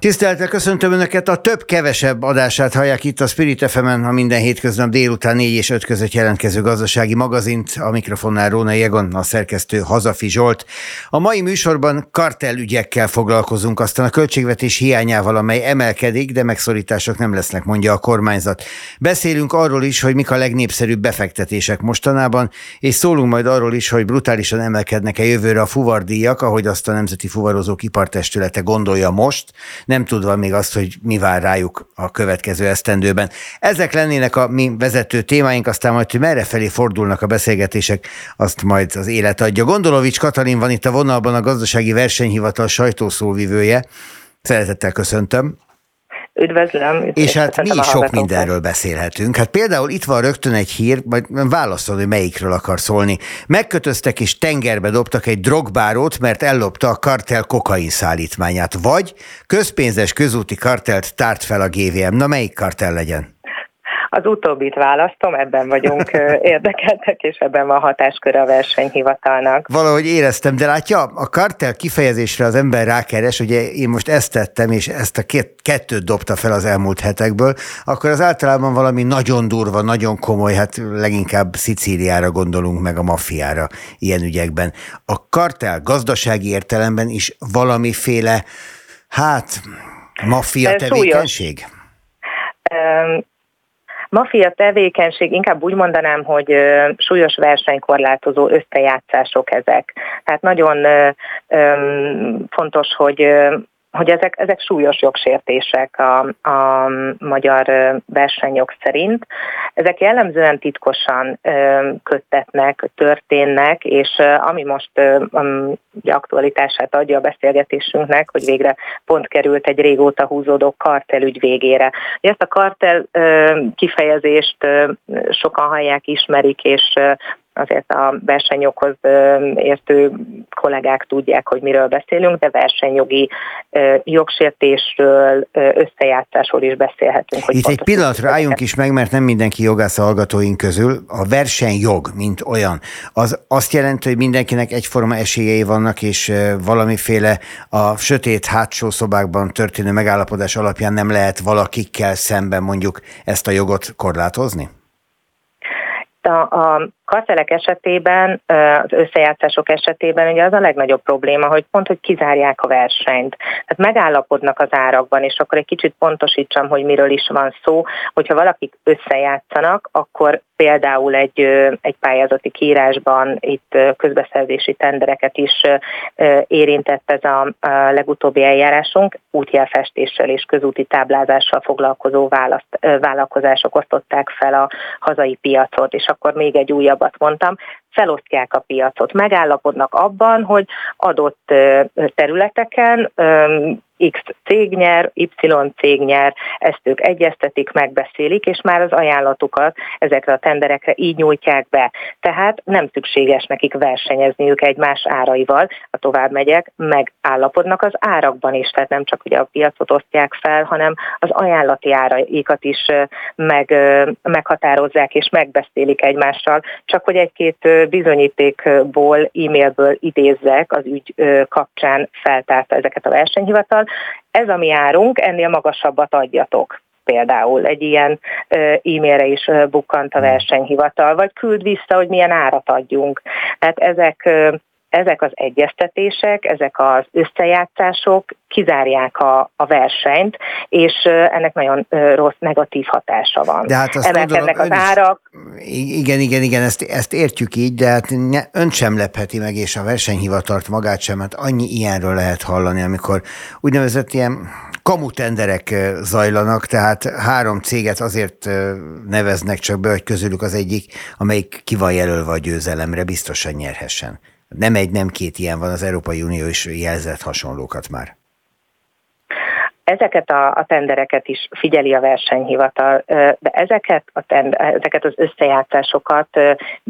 Tiszteltel köszöntöm Önöket, a több-kevesebb adását hallják itt a Spirit fm a minden hétköznap délután 4 és 5 között jelentkező gazdasági magazint, a mikrofonnál Róna Jegon, a szerkesztő Hazafi Zsolt. A mai műsorban kartelügyekkel foglalkozunk, aztán a költségvetés hiányával, amely emelkedik, de megszorítások nem lesznek, mondja a kormányzat. Beszélünk arról is, hogy mik a legnépszerűbb befektetések mostanában, és szólunk majd arról is, hogy brutálisan emelkednek-e jövőre a fuvardíjak, ahogy azt a Nemzeti Fuvarozók Ipartestülete gondolja most, nem tudva még azt, hogy mi vár rájuk a következő esztendőben. Ezek lennének a mi vezető témáink, aztán majd, hogy merre felé fordulnak a beszélgetések, azt majd az élet adja. Gondolovics Katalin van itt a vonalban, a Gazdasági Versenyhivatal sajtószóvivője. Szeretettel köszöntöm. Üdvözlöm. És hát mi is sok mindenről beszélhetünk. Hát például itt van rögtön egy hír, majd válaszol, hogy melyikről akar szólni. Megkötöztek és tengerbe dobtak egy drogbárót, mert ellopta a kartel kokain szállítmányát. Vagy közpénzes közúti kartelt tárt fel a GVM. Na melyik kartel legyen? Az utóbbit választom, ebben vagyunk érdekeltek, és ebben van hatáskör a versenyhivatalnak. Valahogy éreztem, de látja, a kartel kifejezésre az ember rákeres, ugye én most ezt tettem, és ezt a két, kettőt dobta fel az elmúlt hetekből, akkor az általában valami nagyon durva, nagyon komoly, hát leginkább Szicíliára gondolunk, meg a maffiára ilyen ügyekben. A kartel gazdasági értelemben is valamiféle, hát, maffia tevékenység? Mafia tevékenység, inkább úgy mondanám, hogy súlyos versenykorlátozó összejátszások ezek. Tehát nagyon fontos, hogy hogy ezek, ezek súlyos jogsértések a, a magyar versenyok szerint. Ezek jellemzően titkosan köttetnek, történnek, és ami most aktualitását adja a beszélgetésünknek, hogy végre pont került egy régóta húzódó kartelügy végére. Ezt a kartel kifejezést sokan hallják, ismerik, és azért a versenyokhoz értő kollégák tudják, hogy miről beszélünk, de versenyjogi jogsértésről, összejátszásról is beszélhetünk. Hogy Itt egy pillanatra álljunk is meg, mert nem mindenki jogász hallgatóink közül. A versenyjog, mint olyan, az azt jelenti, hogy mindenkinek egyforma esélyei vannak, és valamiféle a sötét hátsó szobákban történő megállapodás alapján nem lehet valakikkel szemben mondjuk ezt a jogot korlátozni? A, a kartelek esetében, az összejátszások esetében ugye az a legnagyobb probléma, hogy pont, hogy kizárják a versenyt. Tehát megállapodnak az árakban, és akkor egy kicsit pontosítsam, hogy miről is van szó. Hogyha valakik összejátszanak, akkor például egy, egy pályázati kiírásban itt közbeszerzési tendereket is érintett ez a legutóbbi eljárásunk, útjelfestéssel és közúti táblázással foglalkozó választ, vállalkozások osztották fel a hazai piacot, és akkor még egy újabb rosszabbat mondtam, felosztják a piacot, megállapodnak abban, hogy adott területeken X cég nyer, Y cég nyer, ezt ők egyeztetik, megbeszélik, és már az ajánlatukat ezekre a tenderekre így nyújtják be. Tehát nem szükséges nekik versenyezniük egymás áraival, a tovább megyek, megállapodnak az árakban is, tehát nem csak ugye a piacot osztják fel, hanem az ajánlati áraikat is meg, meghatározzák és megbeszélik egymással, csak hogy egy-két bizonyítékból, e-mailből idézzek az ügy kapcsán feltárta ezeket a versenyhivatal, ez a mi árunk, ennél magasabbat adjatok például egy ilyen e-mailre is bukkant a hmm. versenyhivatal, vagy küld vissza, hogy milyen árat adjunk. Tehát ezek ezek az egyeztetések, ezek az összejátszások kizárják a, a versenyt, és ennek nagyon rossz negatív hatása van. De hát azt Emelkednek az árak. Igen, igen, igen, ezt, ezt értjük így, de hát ne, ön sem lepheti meg, és a versenyhivatalt magát sem, hát annyi ilyenről lehet hallani, amikor úgynevezett ilyen kamutenderek zajlanak, tehát három céget azért neveznek csak be, hogy közülük az egyik, amelyik ki van jelölve a győzelemre, biztosan nyerhessen. Nem egy, nem két ilyen van, az Európai Unió is jelzett hasonlókat már. Ezeket a, a tendereket is figyeli a versenyhivatal, de ezeket, a tender, ezeket az összejátszásokat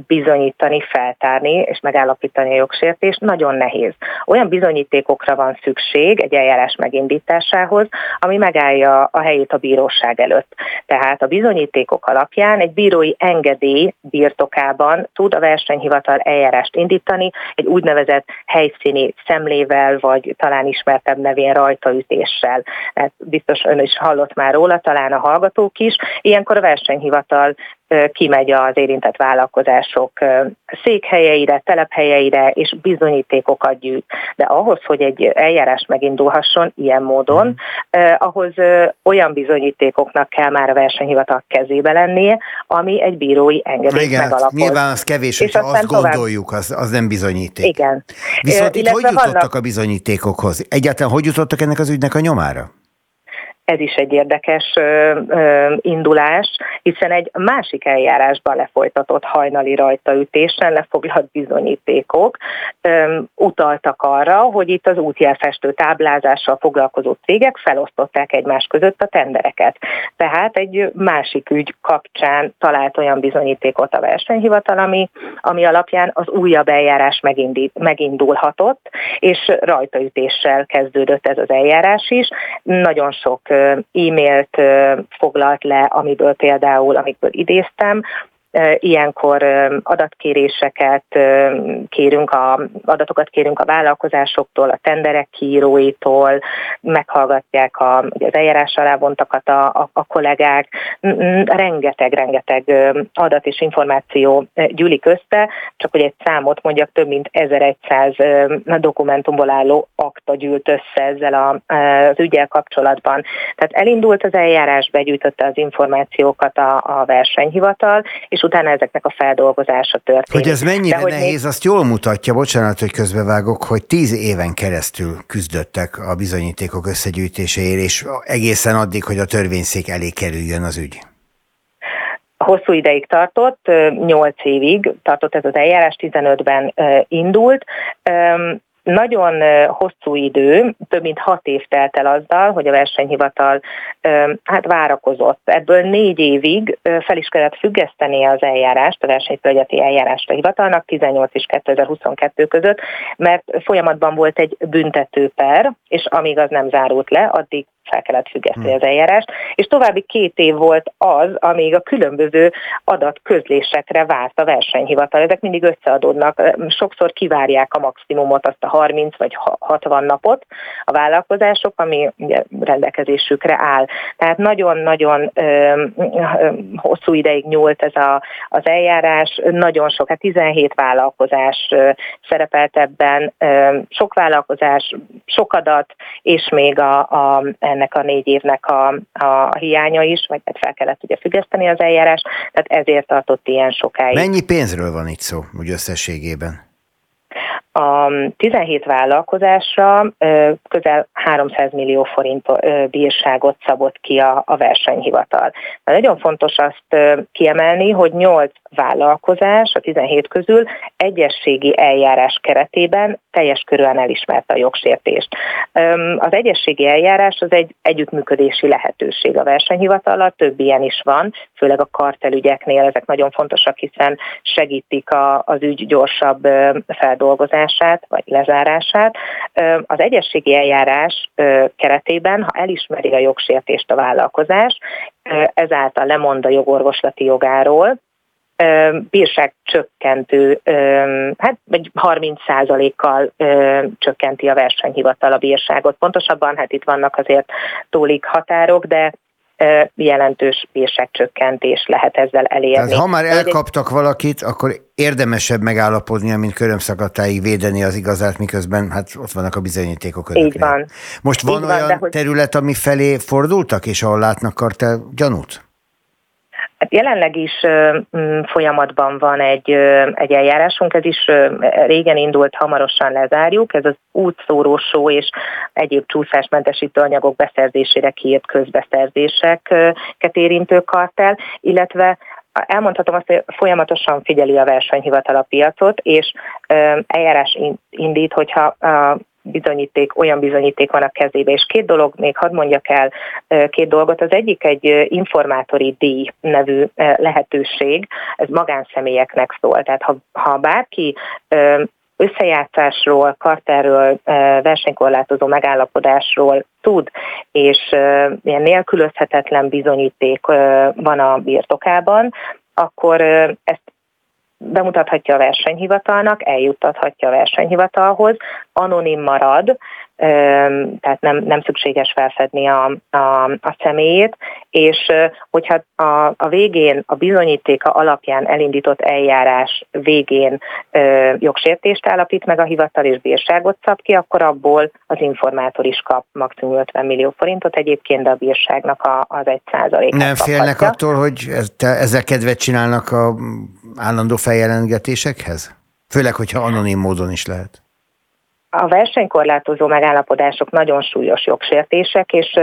bizonyítani, feltárni és megállapítani a jogsértést nagyon nehéz. Olyan bizonyítékokra van szükség egy eljárás megindításához, ami megállja a helyét a bíróság előtt. Tehát a bizonyítékok alapján egy bírói engedély birtokában tud a versenyhivatal eljárást indítani egy úgynevezett helyszíni szemlével, vagy talán ismertebb nevén rajtaütéssel. Hát biztos ön is hallott már róla, talán a hallgatók is. Ilyenkor a versenyhivatal kimegy az érintett vállalkozások székhelyeire, telephelyeire, és bizonyítékokat gyűjt. De ahhoz, hogy egy eljárás megindulhasson ilyen módon, eh, ahhoz olyan bizonyítékoknak kell már a versenyhivatal kezébe lennie, ami egy bírói engedélyt Igen, megalapoz. nyilván az kevés, és hogyha azt gondoljuk, tovább... az, az nem bizonyíték. Igen. Viszont itt hogy jutottak vannak... a bizonyítékokhoz? Egyáltalán hogy jutottak ennek az ügynek a nyomára? Ez is egy érdekes ö, ö, indulás, hiszen egy másik eljárásban lefolytatott hajnali rajtaütésen lefoglalt bizonyítékok ö, utaltak arra, hogy itt az útjelfestő táblázással foglalkozó cégek felosztották egymás között a tendereket. Tehát egy másik ügy kapcsán talált olyan bizonyítékot a versenyhivatal, ami, ami alapján az újabb eljárás megindít, megindulhatott, és rajtaütéssel kezdődött ez az eljárás is. Nagyon sok e-mailt foglalt le, amiből például, amikből idéztem, Ilyenkor adatkéréseket kérünk, a, adatokat kérünk a vállalkozásoktól, a tenderek kiíróitól, meghallgatják a, az eljárás alá vontakat a, a, a kollégák. Rengeteg-rengeteg adat és információ gyűlik össze, csak hogy egy számot mondjak, több mint 1100 dokumentumból álló akta gyűlt össze ezzel a, az ügyel kapcsolatban. Tehát elindult az eljárás, begyűjtötte az információkat a, a versenyhivatal, és és utána ezeknek a feldolgozása történik. Hogy ez mennyire De, hogy nehéz, még... azt jól mutatja, bocsánat, hogy közbevágok, hogy tíz éven keresztül küzdöttek a bizonyítékok összegyűjtéséért, és egészen addig, hogy a törvényszék elé kerüljön az ügy hosszú ideig tartott, 8 évig tartott ez az eljárás, 15-ben indult nagyon hosszú idő, több mint hat év telt el azzal, hogy a versenyhivatal hát várakozott. Ebből négy évig fel is kellett függeszteni az eljárást, a versenyfelügyeti eljárást a hivatalnak 18 és 2022 között, mert folyamatban volt egy büntetőper, és amíg az nem zárult le, addig fel kellett függeszteni hmm. az eljárást, és további két év volt az, amíg a különböző adatközlésekre várt a versenyhivatal. Ezek mindig összeadódnak, sokszor kivárják a maximumot, azt a 30 vagy 60 napot a vállalkozások, ami rendelkezésükre áll. Tehát nagyon-nagyon hosszú ideig nyúlt ez a, az eljárás, nagyon sok, hát 17 vállalkozás szerepelt ebben, sok vállalkozás, sok adat, és még a, a ennek a négy évnek a, a hiánya is, vagy hát fel kellett ugye függeszteni az eljárás, tehát ezért tartott ilyen sokáig. Mennyi pénzről van itt szó, úgy összességében? A 17 vállalkozásra közel 300 millió forint bírságot szabott ki a, versenyhivatal. De nagyon fontos azt kiemelni, hogy 8 vállalkozás a 17 közül egyességi eljárás keretében teljes körülön elismerte a jogsértést. Az egyességi eljárás az egy együttműködési lehetőség a versenyhivatal, több ilyen is van, főleg a kartelügyeknél ezek nagyon fontosak, hiszen segítik a, az ügy gyorsabb feldolgozását vagy lezárását. Az egyességi eljárás keretében, ha elismeri a jogsértést a vállalkozás, ezáltal lemond a jogorvoslati jogáról, bírság csökkentő, hát vagy 30%-kal csökkenti a versenyhivatal a bírságot. Pontosabban, hát itt vannak azért tólik határok, de jelentős bírságcsökkentés lehet ezzel elérni. Tehát ha már elkaptak valakit, akkor érdemesebb megállapodnia, mint körömszakadtáig védeni az igazát, miközben hát ott vannak a bizonyítékok önöknél. Így van. Most van Így olyan van, hogy... terület, ami felé fordultak, és ahol látnak kartel gyanút? Hát jelenleg is mm, folyamatban van egy, egy eljárásunk, ez is régen indult, hamarosan lezárjuk, ez az útszórósó és egyéb csúszásmentesítő anyagok beszerzésére kiírt közbeszerzéseket érintő kartel, illetve elmondhatom azt, hogy folyamatosan figyeli a versenyhivatal a piacot, és eljárás indít, hogyha bizonyíték, olyan bizonyíték van a kezébe. És két dolog, még hadd mondjak el két dolgot. Az egyik egy informátori díj nevű lehetőség, ez magánszemélyeknek szól. Tehát ha, ha bárki összejátszásról, karterről, versenykorlátozó megállapodásról tud, és ilyen nélkülözhetetlen bizonyíték van a birtokában, akkor ezt bemutathatja a versenyhivatalnak, eljuttathatja a versenyhivatalhoz, anonim marad, tehát nem, nem szükséges felfedni a, a, a személyét, és hogyha a, a végén, a bizonyítéka alapján elindított eljárás végén ö, jogsértést állapít meg a hivatal és bírságot szab ki, akkor abból az informátor is kap maximum 50 millió forintot, egyébként a bírságnak a, az egy százalék. Nem félnek attól, hogy ezzel kedvet csinálnak a állandó feljelentgetésekhez? Főleg, hogyha anonim módon is lehet a versenykorlátozó megállapodások nagyon súlyos jogsértések, és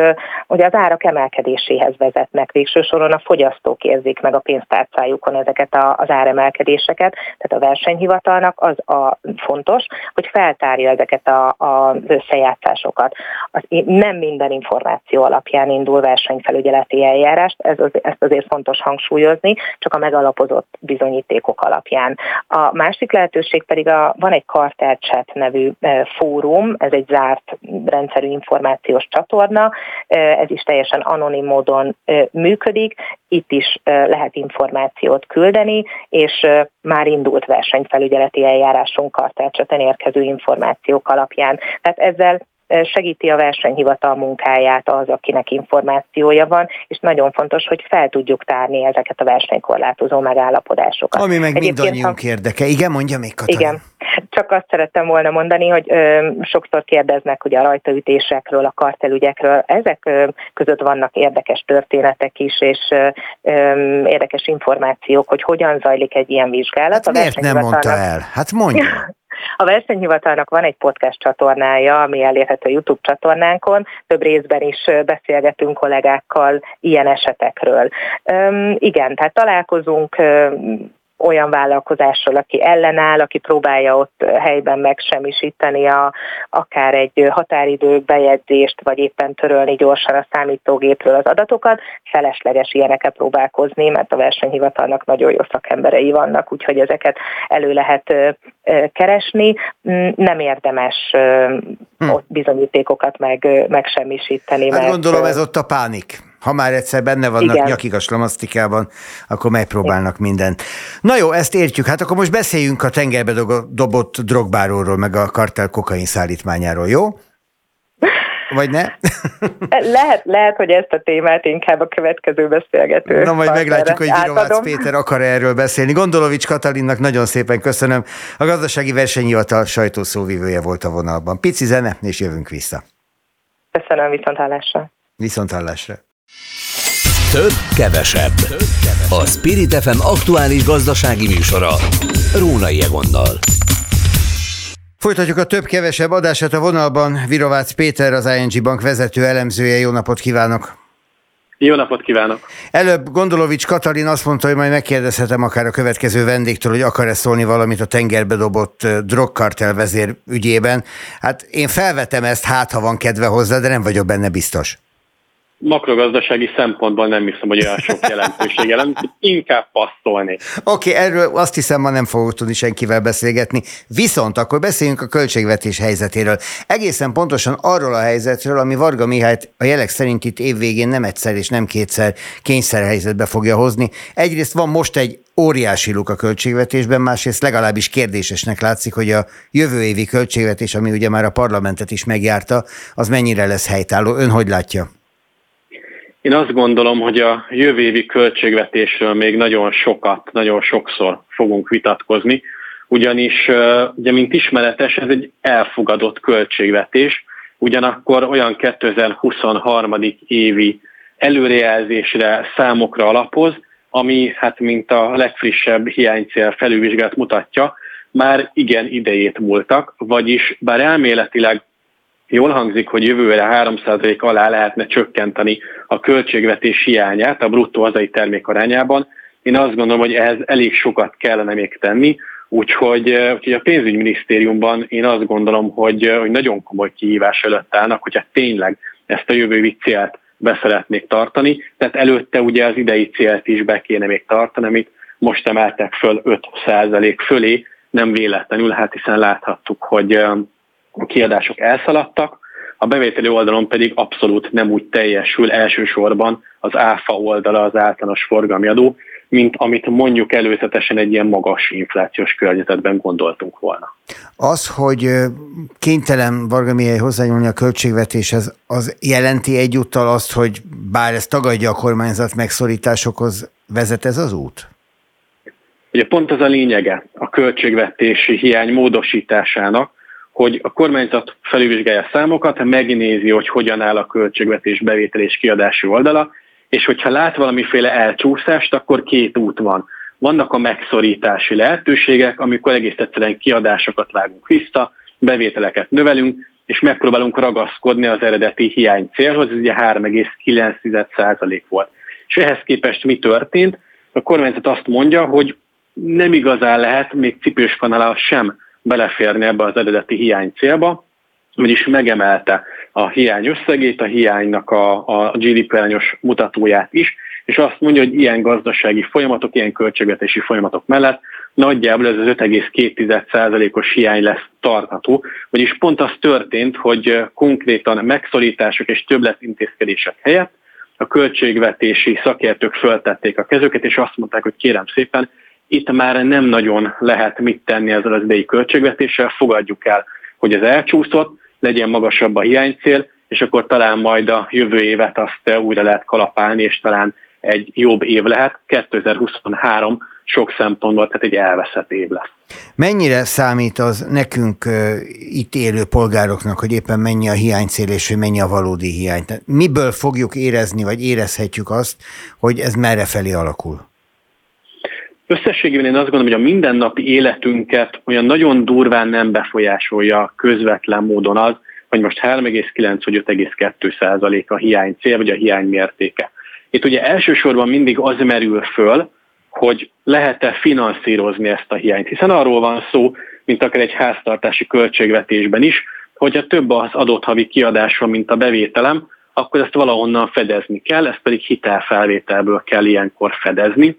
ugye az árak emelkedéséhez vezetnek. Végső soron a fogyasztók érzik meg a pénztárcájukon ezeket a, az áremelkedéseket, tehát a versenyhivatalnak az a fontos, hogy feltárja ezeket a, a, az összejátszásokat. Az, nem minden információ alapján indul versenyfelügyeleti eljárást, ez az, ezt azért fontos hangsúlyozni, csak a megalapozott bizonyítékok alapján. A másik lehetőség pedig a, van egy Carter Chat nevű fórum, ez egy zárt rendszerű információs csatorna, ez is teljesen anonim módon működik, itt is lehet információt küldeni, és már indult versenyfelügyeleti eljárásunk kartárcseten érkező információk alapján. Tehát ezzel segíti a versenyhivatal munkáját az, akinek információja van, és nagyon fontos, hogy fel tudjuk tárni ezeket a versenykorlátozó megállapodásokat. Ami meg Egyébként, mindannyiunk ha... érdeke. Igen, mondja még Katalin. Igen, csak azt szerettem volna mondani, hogy ö, sokszor kérdeznek ugye a rajtaütésekről, a kartelügyekről. Ezek ö, között vannak érdekes történetek is, és ö, érdekes információk, hogy hogyan zajlik egy ilyen vizsgálat. Hát a miért nem mondta el? Hát mondja. A versenyhivatalnak van egy podcast csatornája, ami elérhető YouTube csatornánkon. Több részben is beszélgetünk kollégákkal ilyen esetekről. Üm, igen, tehát találkozunk olyan vállalkozásról, aki ellenáll, aki próbálja ott helyben megsemmisíteni a, akár egy határidő bejegyzést, vagy éppen törölni gyorsan a számítógépről az adatokat, felesleges ilyeneket próbálkozni, mert a versenyhivatalnak nagyon jó szakemberei vannak, úgyhogy ezeket elő lehet keresni. Nem érdemes hm. ott bizonyítékokat meg, megsemmisíteni. Hát mert gondolom ez ott a pánik. Ha már egyszer benne vannak Igen. nyakig a slamasztikában, akkor megpróbálnak mindent. Na jó, ezt értjük. Hát akkor most beszéljünk a tengerbe dobott drogbáróról, meg a kartel kokain szállítmányáról, jó? Vagy ne? lehet, lehet, hogy ezt a témát inkább a következő beszélgető. Na majd meglátjuk, hogy Virovácz Péter akar erről beszélni. Gondolovics Katalinnak nagyon szépen köszönöm. A gazdasági versenyhivatal sajtószóvivője volt a vonalban. Pici zene, és jövünk vissza. Köszönöm, viszont hallásra. Viszont hallásra. Több, kevesebb. A Spirit FM aktuális gazdasági műsora. Rónai Egonnal. Folytatjuk a több-kevesebb adását a vonalban. Virovácz Péter, az ING Bank vezető elemzője. Jó napot kívánok! Jó napot kívánok! Előbb Gondolovics Katalin azt mondta, hogy majd megkérdezhetem akár a következő vendégtől, hogy akar-e szólni valamit a tengerbe dobott drogkartel vezér ügyében. Hát én felvetem ezt, hát ha van kedve hozzá, de nem vagyok benne biztos makrogazdasági szempontból nem hiszem, hogy olyan sok jelentősége lenne, inkább passzolni. Oké, okay, erről azt hiszem, ma nem fogok tudni senkivel beszélgetni. Viszont akkor beszéljünk a költségvetés helyzetéről. Egészen pontosan arról a helyzetről, ami Varga Mihály a jelek szerint itt évvégén nem egyszer és nem kétszer kényszerhelyzetbe fogja hozni. Egyrészt van most egy óriási luk a költségvetésben, másrészt legalábbis kérdésesnek látszik, hogy a jövő évi költségvetés, ami ugye már a parlamentet is megjárta, az mennyire lesz helytálló. Ön hogy látja? Én azt gondolom, hogy a jövő évi költségvetésről még nagyon sokat, nagyon sokszor fogunk vitatkozni, ugyanis, ugye, mint ismeretes, ez egy elfogadott költségvetés, ugyanakkor olyan 2023. évi előrejelzésre, számokra alapoz, ami, hát mint a legfrissebb hiánycél felülvizsgálat mutatja, már igen idejét múltak, vagyis bár elméletileg jól hangzik, hogy jövőre 3% alá lehetne csökkenteni a költségvetés hiányát a bruttó hazai termék arányában. Én azt gondolom, hogy ehhez elég sokat kellene még tenni, Úgyhogy, úgyhogy a pénzügyminisztériumban én azt gondolom, hogy, hogy nagyon komoly kihívás előtt állnak, hogyha tényleg ezt a jövő célt beszeretnék tartani. Tehát előtte ugye az idei célt is be kéne még tartani, amit most emeltek föl 5% fölé, nem véletlenül, hát hiszen láthattuk, hogy a kiadások elszaladtak, a bevételi oldalon pedig abszolút nem úgy teljesül elsősorban az áfa oldala az általános forgalmi adó, mint amit mondjuk előzetesen egy ilyen magas inflációs környezetben gondoltunk volna. Az, hogy kénytelen Varga Mihály hozzányúlni a költségvetéshez, az jelenti egyúttal azt, hogy bár ez tagadja a kormányzat megszorításokhoz, vezet ez az út? Ugye pont az a lényege a költségvetési hiány módosításának, hogy a kormányzat felülvizsgálja a számokat, megnézi, hogy hogyan áll a költségvetés bevétel és kiadási oldala, és hogyha lát valamiféle elcsúszást, akkor két út van. Vannak a megszorítási lehetőségek, amikor egész egyszerűen kiadásokat vágunk vissza, bevételeket növelünk, és megpróbálunk ragaszkodni az eredeti hiány célhoz, ez ugye 3,9% volt. És ehhez képest mi történt? A kormányzat azt mondja, hogy nem igazán lehet még cipős kanalá sem beleférni ebbe az eredeti hiány célba, vagyis megemelte a hiány összegét, a hiánynak a, a GDP arányos mutatóját is, és azt mondja, hogy ilyen gazdasági folyamatok, ilyen költségvetési folyamatok mellett nagyjából ez az 5,2%-os hiány lesz tartható, vagyis pont az történt, hogy konkrétan megszorítások és többletintézkedések helyett a költségvetési szakértők föltették a kezüket, és azt mondták, hogy kérem szépen, itt már nem nagyon lehet mit tenni ezzel az idei költségvetéssel, fogadjuk el, hogy ez elcsúszott, legyen magasabb a hiánycél, és akkor talán majd a jövő évet azt újra lehet kalapálni, és talán egy jobb év lehet. 2023 sok szempontból, tehát egy elveszett év lesz. Mennyire számít az nekünk itt élő polgároknak, hogy éppen mennyi a hiánycél, és hogy mennyi a valódi hiány? Tehát miből fogjuk érezni, vagy érezhetjük azt, hogy ez merre felé alakul? Összességében én azt gondolom, hogy a mindennapi életünket olyan nagyon durván nem befolyásolja közvetlen módon az, hogy most 3,9 vagy 5,2 százalék a hiány cél, vagy a hiány mértéke. Itt ugye elsősorban mindig az merül föl, hogy lehet-e finanszírozni ezt a hiányt, hiszen arról van szó, mint akár egy háztartási költségvetésben is, hogyha több az adott havi kiadásom, mint a bevételem, akkor ezt valahonnan fedezni kell, ezt pedig hitelfelvételből kell ilyenkor fedezni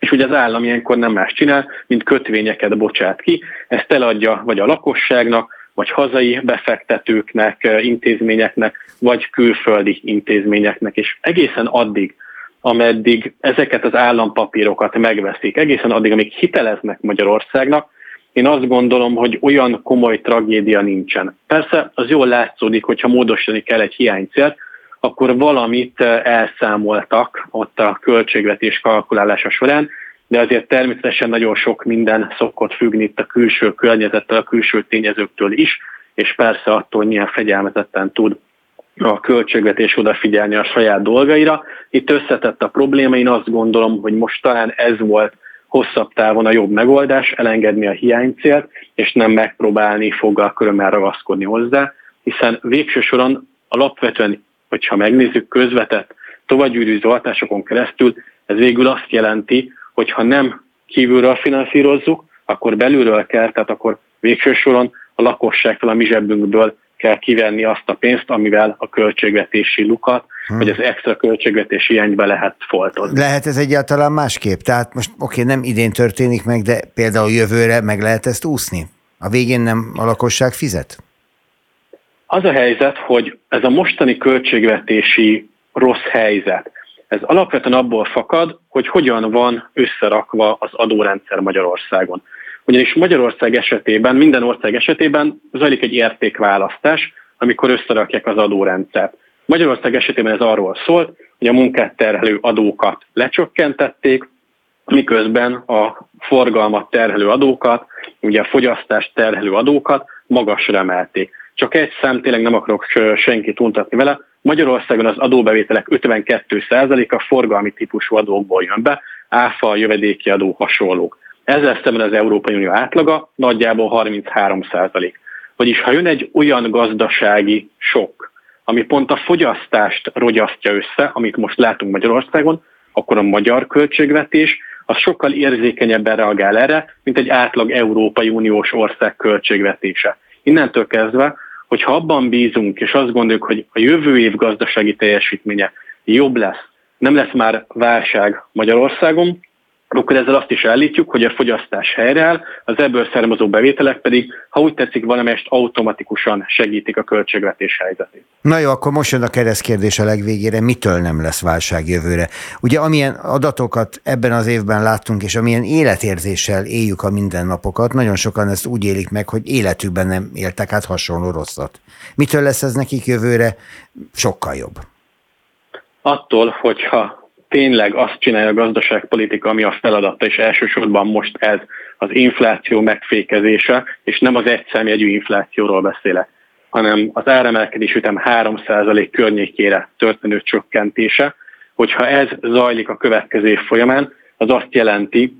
és ugye az állam ilyenkor nem más csinál, mint kötvényeket bocsát ki, ezt eladja vagy a lakosságnak, vagy hazai befektetőknek, intézményeknek, vagy külföldi intézményeknek, és egészen addig, ameddig ezeket az állampapírokat megveszik, egészen addig, amíg hiteleznek Magyarországnak, én azt gondolom, hogy olyan komoly tragédia nincsen. Persze az jól látszódik, hogyha módosítani kell egy hiánycélt, akkor valamit elszámoltak ott a költségvetés kalkulálása során, de azért természetesen nagyon sok minden szokott függni itt a külső környezettől, a külső tényezőktől is, és persze attól, hogy milyen fegyelmezetten tud a költségvetés odafigyelni a saját dolgaira. Itt összetett a probléma, én azt gondolom, hogy most talán ez volt hosszabb távon a jobb megoldás, elengedni a hiánycélt, és nem megpróbálni foggal körömmel ragaszkodni hozzá, hiszen végső soron alapvetően hogyha megnézzük közvetett tovagyűrűző hatásokon keresztül, ez végül azt jelenti, hogy ha nem kívülről finanszírozzuk, akkor belülről kell, tehát akkor végső soron a lakosságtól, a mi zsebünkből kell kivenni azt a pénzt, amivel a költségvetési lukat, hmm. vagy az extra költségvetési hiányba lehet foltozni. Lehet ez egyáltalán másképp? Tehát most oké, okay, nem idén történik meg, de például jövőre meg lehet ezt úszni? A végén nem a lakosság fizet? Az a helyzet, hogy ez a mostani költségvetési rossz helyzet, ez alapvetően abból fakad, hogy hogyan van összerakva az adórendszer Magyarországon. Ugyanis Magyarország esetében, minden ország esetében zajlik egy értékválasztás, amikor összerakják az adórendszert. Magyarország esetében ez arról szólt, hogy a munkát terhelő adókat lecsökkentették, miközben a forgalmat terhelő adókat, ugye a fogyasztást terhelő adókat magasra emelték. Csak egy szám, tényleg nem akarok senkit untatni vele. Magyarországon az adóbevételek 52%-a forgalmi típusú adókból jön be, áfa, jövedéki adó, hasonlók. Ezzel szemben az Európai Unió átlaga nagyjából 33%. Vagyis ha jön egy olyan gazdasági sok, ami pont a fogyasztást rogyasztja össze, amit most látunk Magyarországon, akkor a magyar költségvetés az sokkal érzékenyebben reagál erre, mint egy átlag Európai Uniós ország költségvetése. Innentől kezdve, hogyha abban bízunk, és azt gondoljuk, hogy a jövő év gazdasági teljesítménye jobb lesz, nem lesz már válság Magyarországon, akkor ezzel azt is állítjuk, hogy a fogyasztás helyreáll, az ebből származó bevételek pedig, ha úgy tetszik, valamelyest automatikusan segítik a költségvetés helyzetét. Na jó, akkor most jön a keresztkérdés a legvégére, mitől nem lesz válság jövőre? Ugye amilyen adatokat ebben az évben láttunk, és amilyen életérzéssel éljük a mindennapokat, nagyon sokan ezt úgy élik meg, hogy életükben nem éltek át hasonló rosszat. Mitől lesz ez nekik jövőre sokkal jobb? Attól, hogyha tényleg azt csinálja a gazdaságpolitika, ami a feladata, és elsősorban most ez az infláció megfékezése, és nem az egyszemjegyű inflációról beszélek, hanem az áremelkedés ütem 3% környékére történő csökkentése, hogyha ez zajlik a következő év folyamán, az azt jelenti,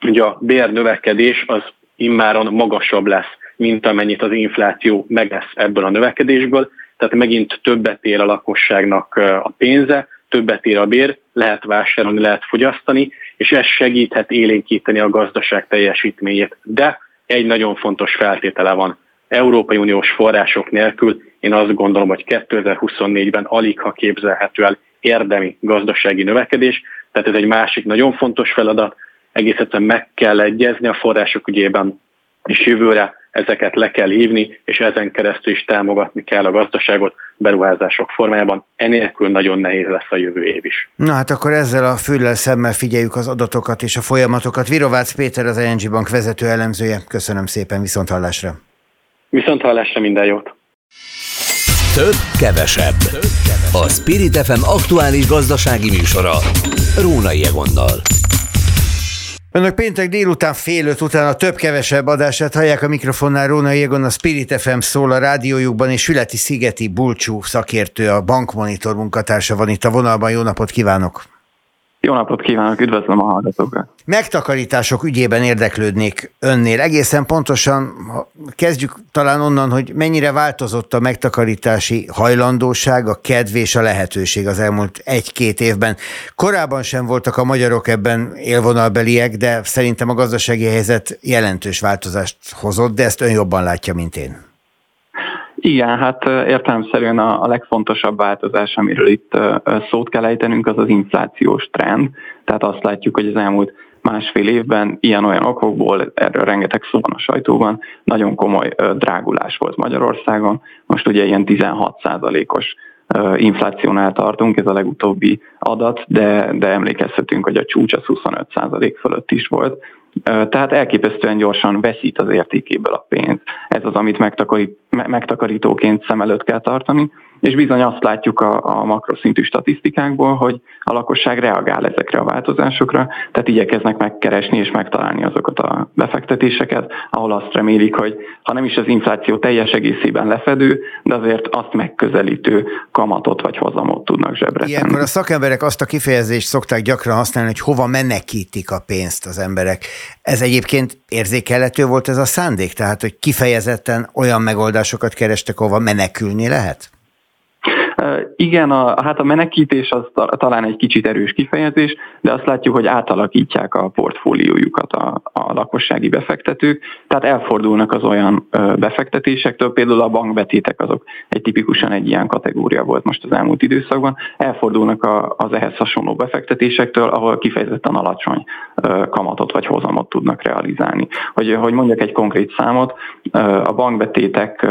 hogy a bérnövekedés az immáron magasabb lesz, mint amennyit az infláció megesz ebből a növekedésből, tehát megint többet ér a lakosságnak a pénze, többet ér a bér, lehet vásárolni, lehet fogyasztani, és ez segíthet élénkíteni a gazdaság teljesítményét. De egy nagyon fontos feltétele van. Európai Uniós források nélkül én azt gondolom, hogy 2024-ben alig ha képzelhető el érdemi gazdasági növekedés, tehát ez egy másik nagyon fontos feladat, egész egyszerűen meg kell egyezni a források ügyében, és jövőre ezeket le kell hívni, és ezen keresztül is támogatni kell a gazdaságot beruházások formájában. Enélkül nagyon nehéz lesz a jövő év is. Na hát akkor ezzel a füllel szemmel figyeljük az adatokat és a folyamatokat. Virovácz Péter az ING Bank vezető elemzője. Köszönöm szépen, viszont hallásra. Viszont hallásra minden jót. Több, kevesebb. A Spirit FM aktuális gazdasági műsora. Rónai Egonnal. Önök péntek délután fél öt után a több-kevesebb adását hallják a mikrofonnál Róna Jégon, a Spirit FM szól a rádiójukban, és Sületi Szigeti Bulcsú szakértő, a Bankmonitor munkatársa van itt a vonalban. Jó napot kívánok! Jó napot kívánok, üdvözlöm a hallgatókat! Megtakarítások ügyében érdeklődnék önnél. Egészen pontosan kezdjük talán onnan, hogy mennyire változott a megtakarítási hajlandóság, a kedv és a lehetőség az elmúlt egy-két évben. Korábban sem voltak a magyarok ebben élvonalbeliek, de szerintem a gazdasági helyzet jelentős változást hozott, de ezt ön jobban látja, mint én. Igen, hát értelemszerűen a, a legfontosabb változás, amiről itt szót kell ejtenünk, az az inflációs trend. Tehát azt látjuk, hogy az elmúlt másfél évben ilyen-olyan okokból, erről rengeteg szó van a sajtóban, nagyon komoly drágulás volt Magyarországon. Most ugye ilyen 16%-os inflációnál tartunk, ez a legutóbbi adat, de, de emlékezhetünk, hogy a csúcs az 25% fölött is volt. Tehát elképesztően gyorsan veszít az értékéből a pénz. Ez az, amit megtakarít, megtakarítóként szem előtt kell tartani, és bizony azt látjuk a, a makroszintű statisztikákból, hogy a lakosság reagál ezekre a változásokra, tehát igyekeznek megkeresni és megtalálni azokat a befektetéseket, ahol azt remélik, hogy ha nem is az infláció teljes egészében lefedő, de azért azt megközelítő kamatot vagy hozamot tudnak zsebre. Ilyenkor a szakemberek azt a kifejezést szokták gyakran használni, hogy hova menekítik a pénzt az emberek. Ez egyébként érzékelhető volt ez a szándék? Tehát, hogy kifejezetten olyan megoldásokat kerestek, ahova menekülni lehet? Igen, a, hát a menekítés az talán egy kicsit erős kifejezés, de azt látjuk, hogy átalakítják a portfóliójukat a, a lakossági befektetők, tehát elfordulnak az olyan befektetésektől, például a bankbetétek azok egy tipikusan egy ilyen kategória volt most az elmúlt időszakban, elfordulnak a, az ehhez hasonló befektetésektől, ahol kifejezetten alacsony kamatot vagy hozamot tudnak realizálni. Hogy, hogy mondjak egy konkrét számot, a bankbetétek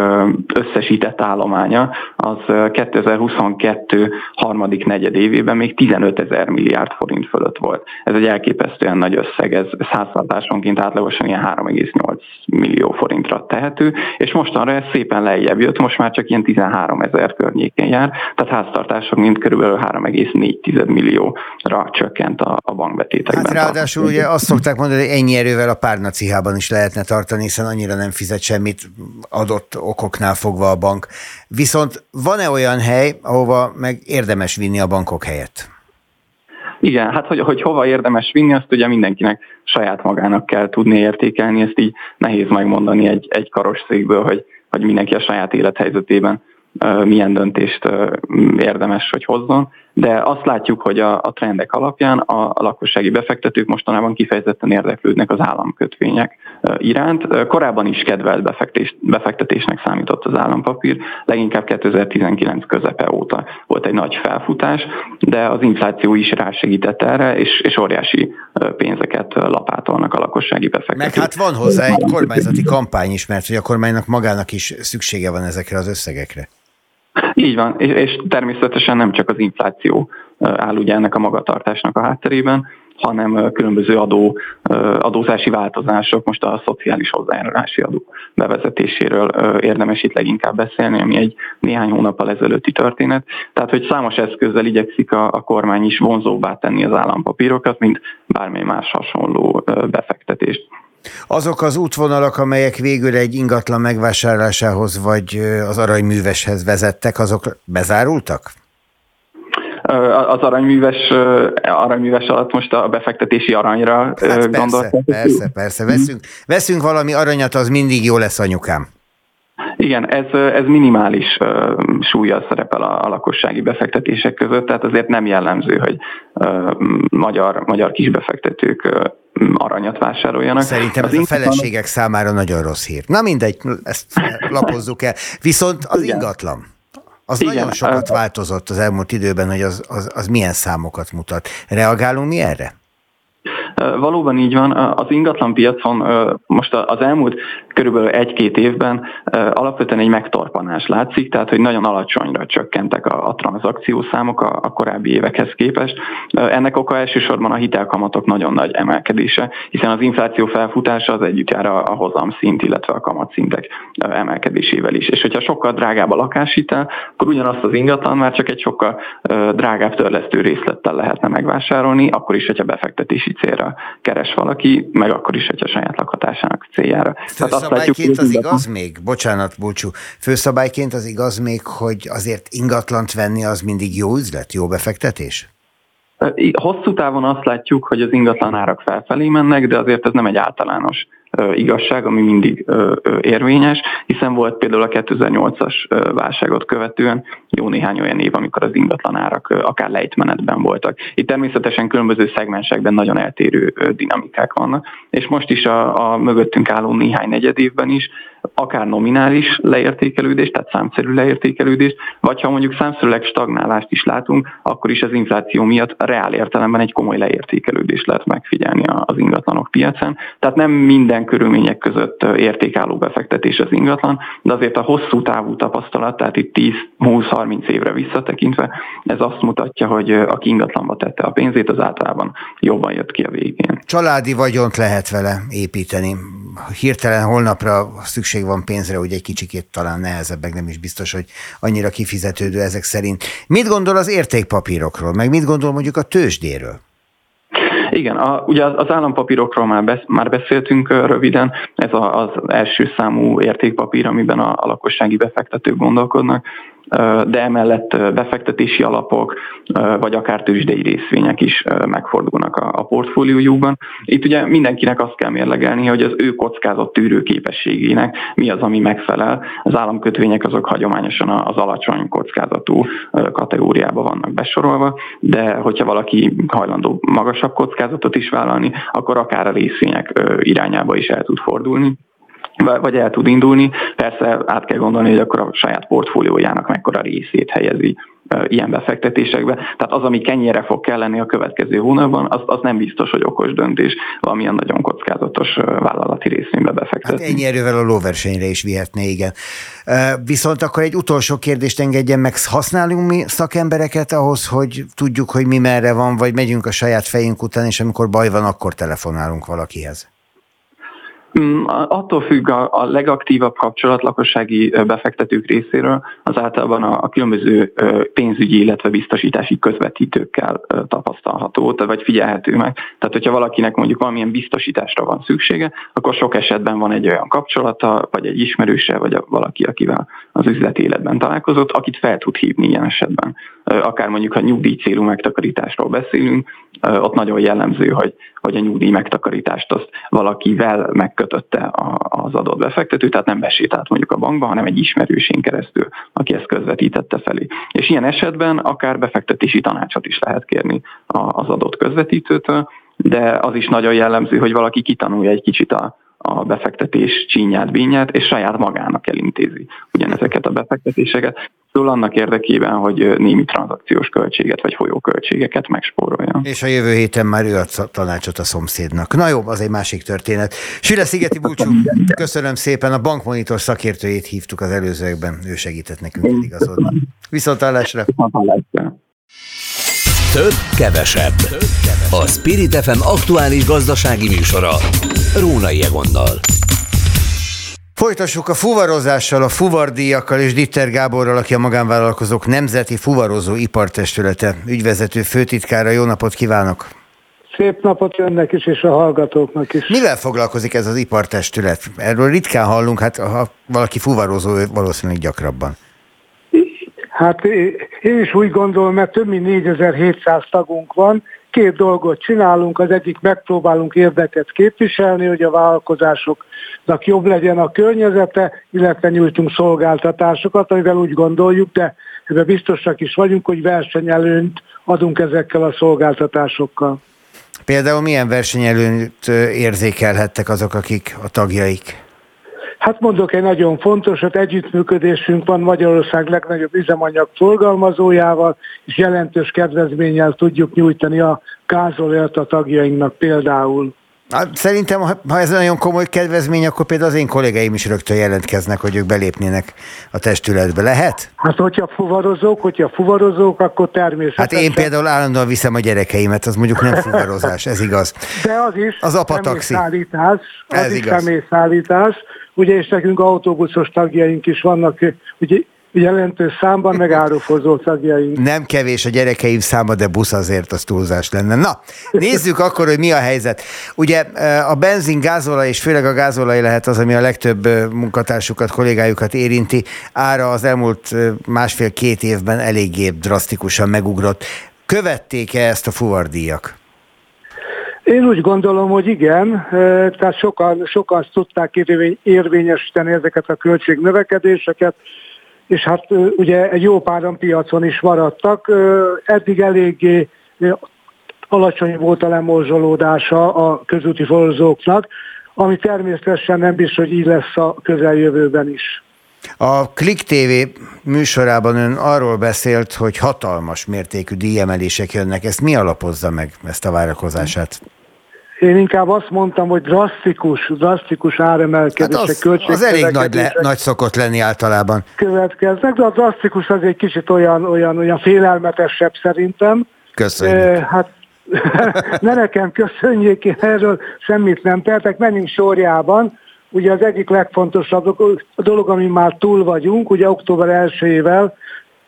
összesített állománya az 2000 2022 harmadik negyed évében még 15 ezer milliárd forint fölött volt. Ez egy elképesztően nagy összeg, ez háztartásonként átlagosan ilyen 3,8 millió forintra tehető, és mostanra ez szépen lejjebb jött, most már csak ilyen 13 ezer környéken jár, tehát háztartásonként körülbelül 3,4 millióra csökkent a, a bankbetétekben. Hát ráadásul ugye azt szokták mondani, hogy ennyi erővel a párnacihában is lehetne tartani, hiszen annyira nem fizet semmit adott okoknál fogva a bank. Viszont van-e olyan hely, ahova meg érdemes vinni a bankok helyett? Igen, hát hogy, hogy hova érdemes vinni, azt ugye mindenkinek saját magának kell tudni értékelni, ezt így nehéz megmondani egy, egy karos székből, hogy, hogy mindenki a saját élethelyzetében milyen döntést érdemes, hogy hozzon. De azt látjuk, hogy a, a trendek alapján a, a lakossági befektetők mostanában kifejezetten érdeklődnek az államkötvények iránt. Korábban is kedvelt befektetés, befektetésnek számított az állampapír, leginkább 2019 közepe óta volt egy nagy felfutás, de az infláció is rásegített erre, és, és óriási pénzeket lapátolnak a lakossági befektetők. Meg hát van hozzá egy kormányzati kampány is, mert hogy a kormánynak magának is szüksége van ezekre az összegekre. Így van, és, és természetesen nem csak az infláció áll ugye ennek a magatartásnak a hátterében, hanem különböző adó, adózási változások, most a szociális hozzájárulási adó bevezetéséről érdemes itt leginkább beszélni, ami egy néhány hónappal ezelőtti történet. Tehát, hogy számos eszközzel igyekszik a, a kormány is vonzóbbá tenni az állampapírokat, mint bármely más hasonló befektetést. Azok az útvonalak, amelyek végül egy ingatlan megvásárlásához vagy az aranyműveshez vezettek, azok bezárultak? az aranyműves, aranyműves alatt most a befektetési aranyra hát persze, gondoltam. Persze, persze, veszünk, veszünk valami aranyat, az mindig jó lesz anyukám. Igen, ez, ez minimális uh, súlyjal szerepel a, a lakossági befektetések között, tehát azért nem jellemző, hogy uh, magyar, magyar kisbefektetők uh, aranyat vásároljanak. Szerintem az ez a feleségek számára nagyon rossz hír. Na mindegy, ezt lapozzuk el. Viszont az Igen. ingatlan. Az Igen. nagyon sokat változott az elmúlt időben, hogy az, az, az milyen számokat mutat. Reagálunk mi erre? Valóban így van. Az ingatlan piacon most az elmúlt körülbelül egy-két évben alapvetően egy megtorpanás látszik, tehát hogy nagyon alacsonyra csökkentek a, a tranzakciószámok a, a korábbi évekhez képest. Ennek oka elsősorban a hitelkamatok nagyon nagy emelkedése, hiszen az infláció felfutása az együtt jár a, a hozamszint, illetve a kamatszintek emelkedésével is. És hogyha sokkal drágább a lakáshitel, akkor ugyanazt az ingatlan már csak egy sokkal drágább törlesztő részlettel lehetne megvásárolni, akkor is, hogyha befektetési célra keres valaki, meg akkor is, hogyha saját lakhatásának céljára. Azt látjuk, az igaz még, bocsánat, búcsú, főszabályként az igaz még, hogy azért ingatlant venni az mindig jó üzlet, jó befektetés? Hosszú távon azt látjuk, hogy az ingatlan árak felfelé mennek, de azért ez nem egy általános igazság, ami mindig érvényes, hiszen volt például a 2008-as válságot követően jó néhány olyan év, amikor az ingatlan árak akár lejtmenetben voltak. Itt természetesen különböző szegmensekben nagyon eltérő dinamikák vannak, és most is a, a mögöttünk álló néhány negyed évben is akár nominális leértékelődés, tehát számszerű leértékelődés, vagy ha mondjuk számszerűleg stagnálást is látunk, akkor is az infláció miatt reál értelemben egy komoly leértékelődést lehet megfigyelni az ingatlanok piacán. Tehát nem minden körülmények között értékálló befektetés az ingatlan, de azért a hosszú távú tapasztalat, tehát itt 10-20-30 évre visszatekintve, ez azt mutatja, hogy aki ingatlanba tette a pénzét, az általában jobban jött ki a végén. Családi vagyont lehet vele építeni. Hirtelen holnapra szükség van pénzre, hogy egy kicsikét talán nehezebb, meg nem is biztos, hogy annyira kifizetődő ezek szerint. Mit gondol az értékpapírokról, meg mit gondol mondjuk a tőzsdéről? Igen, a, ugye az állampapírokról már, besz, már beszéltünk röviden, ez a, az első számú értékpapír, amiben a, a lakossági befektetők gondolkodnak de emellett befektetési alapok, vagy akár tőzsdei részvények is megfordulnak a portfóliójukban. Itt ugye mindenkinek azt kell mérlegelni, hogy az ő kockázat tűrő képességének mi az, ami megfelel. Az államkötvények azok hagyományosan az alacsony kockázatú kategóriába vannak besorolva, de hogyha valaki hajlandó magasabb kockázatot is vállalni, akkor akár a részvények irányába is el tud fordulni vagy el tud indulni. Persze át kell gondolni, hogy akkor a saját portfóliójának mekkora részét helyezi ilyen befektetésekbe. Tehát az, ami kenyére fog kelleni a következő hónapban, az, az nem biztos, hogy okos döntés valamilyen nagyon kockázatos vállalati részvénybe befektetni. Hát ennyi erővel a lóversenyre is vihetné, igen. Viszont akkor egy utolsó kérdést engedjen meg, használunk mi szakembereket ahhoz, hogy tudjuk, hogy mi merre van, vagy megyünk a saját fejünk után, és amikor baj van, akkor telefonálunk valakihez? Mm, attól függ a, a legaktívabb kapcsolat lakossági befektetők részéről, az általában a, a különböző pénzügyi, illetve biztosítási közvetítőkkel tapasztalható, vagy figyelhető meg. Tehát, hogyha valakinek mondjuk valamilyen biztosításra van szüksége, akkor sok esetben van egy olyan kapcsolata, vagy egy ismerőse, vagy valaki, akivel az üzleti életben találkozott, akit fel tud hívni ilyen esetben. Akár mondjuk, ha nyugdíj célú megtakarításról beszélünk, ott nagyon jellemző, hogy, hogy a nyugdíj megtakarítást azt valakivel megköt kötötte az adott befektető, tehát nem besétált mondjuk a bankba, hanem egy ismerősén keresztül, aki ezt közvetítette felé. És ilyen esetben akár befektetési tanácsot is lehet kérni az adott közvetítőtől, de az is nagyon jellemző, hogy valaki kitanulja egy kicsit a, a befektetés csínyát, bínyát, és saját magának elintézi ugyanezeket a befektetéseket. Szóval annak érdekében, hogy némi tranzakciós költséget vagy folyóköltségeket megspórolja. És a jövő héten már ő ad tanácsot a szomszédnak. Na jó, az egy másik történet. Süle Szigeti Búcsú, köszönöm szépen, a bankmonitor szakértőjét hívtuk az előzőekben, ő segített nekünk igazodni. Viszontlátásra! Több, kevesebb. A Spirit FM aktuális gazdasági műsora. Rónai Egonnal. Folytassuk a fuvarozással, a fuvardíjakkal és Ditter Gáborral, aki a magánvállalkozók Nemzeti Fuvarozó Ipartestülete ügyvezető főtitkára. Jó napot kívánok! Szép napot önnek is, és a hallgatóknak is. Mivel foglalkozik ez az ipartestület? Erről ritkán hallunk, hát ha valaki fuvarozó, valószínűleg gyakrabban. Hát én is úgy gondolom, mert több mint 4700 tagunk van, két dolgot csinálunk, az egyik megpróbálunk érdeket képviselni, hogy a vállalkozásoknak jobb legyen a környezete, illetve nyújtunk szolgáltatásokat, amivel úgy gondoljuk, de ebben biztosak is vagyunk, hogy versenyelőnyt adunk ezekkel a szolgáltatásokkal. Például milyen versenyelőnyt érzékelhettek azok, akik a tagjaik? Hát mondok egy nagyon fontosat, együttműködésünk van Magyarország legnagyobb üzemanyag forgalmazójával, és jelentős kedvezménnyel tudjuk nyújtani a gázolajat a tagjainknak például. Hát szerintem, ha ez nagyon komoly kedvezmény, akkor például az én kollégáim is rögtön jelentkeznek, hogy ők belépnének a testületbe. Lehet? Hát, hogyha fuvarozók, hogyha fuvarozók, akkor természetesen. Hát én például állandóan viszem a gyerekeimet, az mondjuk nem fuvarozás, ez igaz. De az is az apataxi. Az ez is igaz. személyszállítás. Ugye, és nekünk autóbuszos tagjaink is vannak, ugye jelentős számban meg árufozó tagjaink. Nem kevés a gyerekeim száma, de busz azért az túlzás lenne. Na, nézzük akkor, hogy mi a helyzet. Ugye a benzin, gázolaj és főleg a gázolaj lehet az, ami a legtöbb munkatársukat, kollégájukat érinti. Ára az elmúlt másfél-két évben eléggé drasztikusan megugrott. Követték-e ezt a fuvardíjak? Én úgy gondolom, hogy igen, tehát sokan, sokan tudták érvényesíteni ezeket a költségnövekedéseket, és hát ugye egy jó páran piacon is maradtak. Eddig eléggé alacsony volt a lemorzsolódása a közúti forrozóknak, ami természetesen nem biztos, hogy így lesz a közeljövőben is. A Click TV műsorában ön arról beszélt, hogy hatalmas mértékű díjemelések jönnek. Ezt mi alapozza meg, ezt a várakozását? Én inkább azt mondtam, hogy drasztikus, drasztikus áremelkedések, hát az, az elég nagy, le, nagy szokott lenni általában. Következnek, de a drasztikus az egy kicsit olyan, olyan, olyan félelmetesebb szerintem. Köszönjük. E, hát ne nekem köszönjék, én erről semmit nem tehetek, menjünk sorjában. Ugye az egyik legfontosabb dolog, ami már túl vagyunk, ugye október 1-ével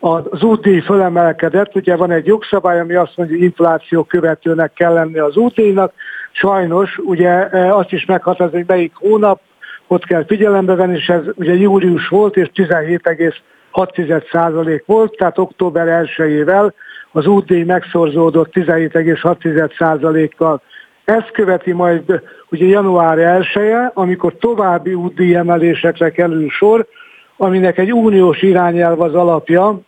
az útdíj fölemelkedett, ugye van egy jogszabály, ami azt mondja, hogy infláció követőnek kell lenni az útdíjnak, sajnos ugye e, azt is meghatározni, hogy melyik hónap, ott kell figyelembe venni, és ez ugye július volt, és 17,6% volt, tehát október 1-ével az útdíj megszorzódott 17,6%-kal. Ezt követi majd ugye január 1 -e, amikor további útdíj emelésekre kerül sor, aminek egy uniós irányelv az alapja,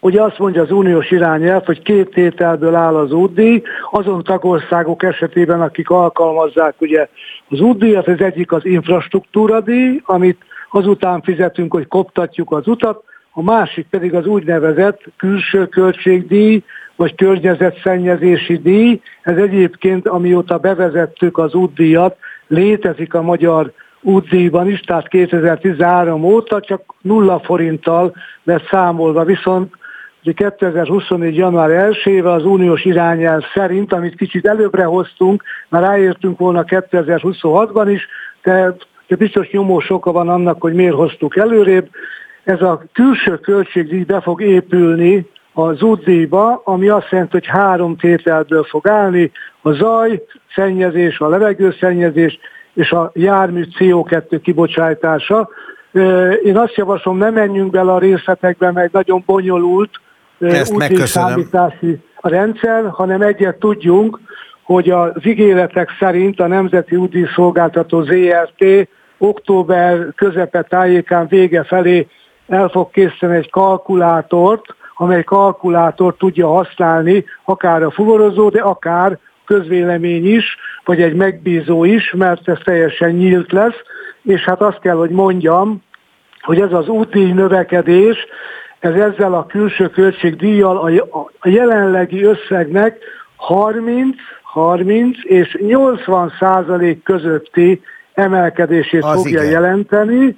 Ugye azt mondja az uniós irányelv, hogy két tételből áll az útdíj, azon tagországok esetében, akik alkalmazzák ugye az útdíjat, az egyik az infrastruktúra díj, amit azután fizetünk, hogy koptatjuk az utat, a másik pedig az úgynevezett külső költségdíj, vagy környezetszennyezési díj. Ez egyébként, amióta bevezettük az útdíjat, létezik a magyar útdíjban is, tehát 2013 óta csak nulla forinttal lesz számolva, viszont 2024. január 1 az uniós irányelv szerint, amit kicsit előbbre hoztunk, már ráértünk volna 2026-ban is, de, de biztos nyomó soka van annak, hogy miért hoztuk előrébb. Ez a külső költségdíj be fog épülni az útdíjba, ami azt jelenti, hogy három tételből fog állni, a zaj, szennyezés, a levegőszennyezés és a jármű CO2 kibocsátása. Én azt javaslom, ne menjünk bele a részletekbe, mert nagyon bonyolult, ezt megköszönöm. a rendszer, hanem egyet tudjunk, hogy az ígéretek szerint a Nemzeti Úti Szolgáltató ZRT október közepe tájékán vége felé el fog készíteni egy kalkulátort, amely kalkulátor tudja használni akár a fuvarozó, de akár közvélemény is, vagy egy megbízó is, mert ez teljesen nyílt lesz, és hát azt kell, hogy mondjam, hogy ez az úti növekedés, ez ezzel a külső költségdíjjal a, a jelenlegi összegnek 30, 30 és 80 százalék közötti emelkedését az fogja igen. jelenteni.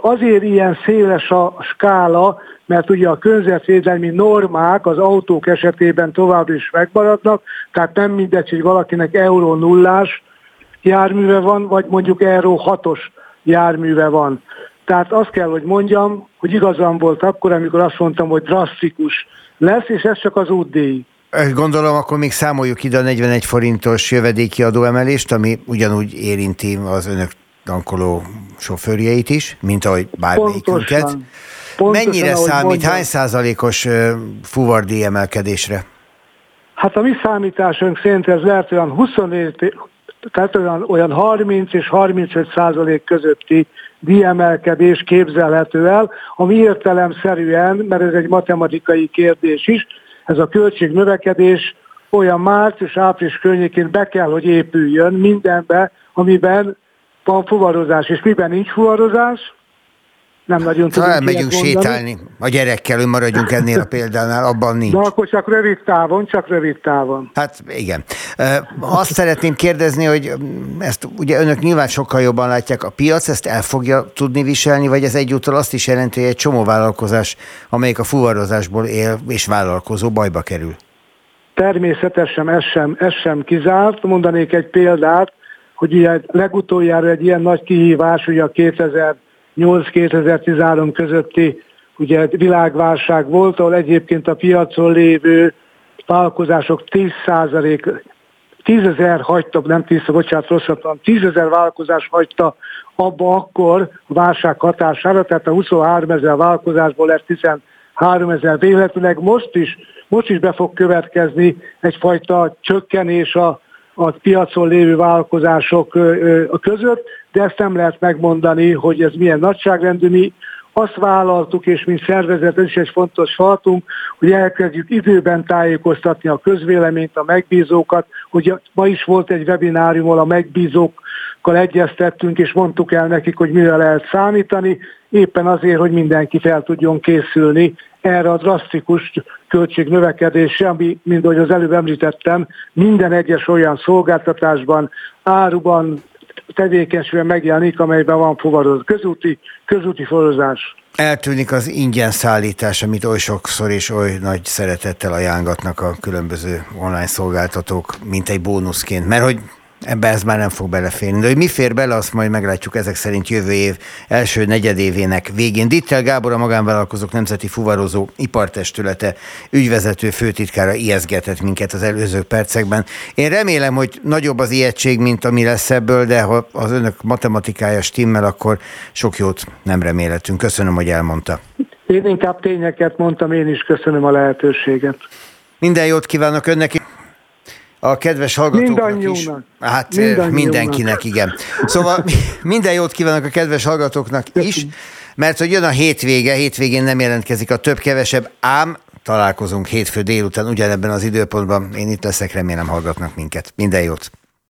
Azért ilyen széles a skála, mert ugye a környezetvédelmi normák az autók esetében tovább is megmaradnak, tehát nem mindegy, hogy valakinek euró nullás járműve van, vagy mondjuk euró hatos járműve van. Tehát azt kell, hogy mondjam, hogy igazam volt akkor, amikor azt mondtam, hogy drasztikus lesz, és ez csak az útdíj. Gondolom, akkor még számoljuk ide a 41 forintos jövedéki adóemelést, ami ugyanúgy érinti az önök tankoló sofőrjeit is, mint ahogy bármelyikünket. Pontosan. Pontosan, Mennyire számít, mondjam. hány százalékos fuvardi emelkedésre? Hát a mi számításunk szerint ez lehet olyan 24, tehát olyan, olyan 30 és 35 százalék közötti díjemelkedés képzelhető el, ami értelemszerűen, mert ez egy matematikai kérdés is, ez a költségnövekedés olyan március-április környékén be kell, hogy épüljön mindenbe, amiben van fuvarozás. És miben nincs fuvarozás? Nem nagyon tudunk Talán megyünk sétálni a gyerekkel, maradjunk ennél a példánál, abban nincs. De akkor csak rövid távon, csak rövid távon. Hát igen. Azt szeretném kérdezni, hogy ezt ugye önök nyilván sokkal jobban látják, a piac ezt el fogja tudni viselni, vagy ez egyúttal azt is jelenti, hogy egy csomó vállalkozás, amelyik a fuvarozásból él és vállalkozó bajba kerül? Természetesen ez sem, ez sem kizárt. Mondanék egy példát, hogy ugye legutoljára egy ilyen nagy kihívás, ugye a 2000 2008-2013 közötti ugye világválság volt, ahol egyébként a piacon lévő vállalkozások 10% 10 ezer hagyta, nem 10, bocsánat, rosszabban, 10 ezer vállalkozás hagyta abba akkor a válság hatására, tehát a 23 ezer vállalkozásból lett 13 ezer véletlenül. Most is, most is be fog következni egyfajta csökkenés a, a piacon lévő vállalkozások között, de ezt nem lehet megmondani, hogy ez milyen nagyságrendű. Mi azt vállaltuk, és mint szervezet, ez is egy fontos faltunk, hogy elkezdjük időben tájékoztatni a közvéleményt, a megbízókat. hogy ma is volt egy webinárium, ahol a megbízókkal egyeztettünk, és mondtuk el nekik, hogy mire lehet számítani, éppen azért, hogy mindenki fel tudjon készülni erre a drasztikus költségnövekedésre, ami, mint ahogy az előbb említettem, minden egyes olyan szolgáltatásban, áruban, tevékenységben megjelenik, amelyben van fuvarozás, közúti, közúti forrozás. Eltűnik az ingyen szállítás, amit oly sokszor és oly nagy szeretettel ajánlatnak a különböző online szolgáltatók, mint egy bónuszként. Mert hogy Ebbe ez már nem fog beleférni. De hogy mi fér bele, azt majd meglátjuk ezek szerint jövő év első negyedévének végén. Dittel Gábor a magánvállalkozók nemzeti fuvarozó ipartestülete ügyvezető főtitkára ijeszgetett minket az előző percekben. Én remélem, hogy nagyobb az ijegység, mint ami lesz ebből, de ha az önök matematikája stimmel, akkor sok jót nem remélhetünk. Köszönöm, hogy elmondta. Én inkább tényeket mondtam, én is köszönöm a lehetőséget. Minden jót kívánok önnek a kedves hallgatóknak is. Hát Mindannyiunak. mindenkinek, igen. Szóval minden jót kívánok a kedves hallgatóknak is, mert hogy jön a hétvége, hétvégén nem jelentkezik a több-kevesebb, ám találkozunk hétfő délután ugyanebben az időpontban. Én itt leszek, remélem hallgatnak minket. Minden jót!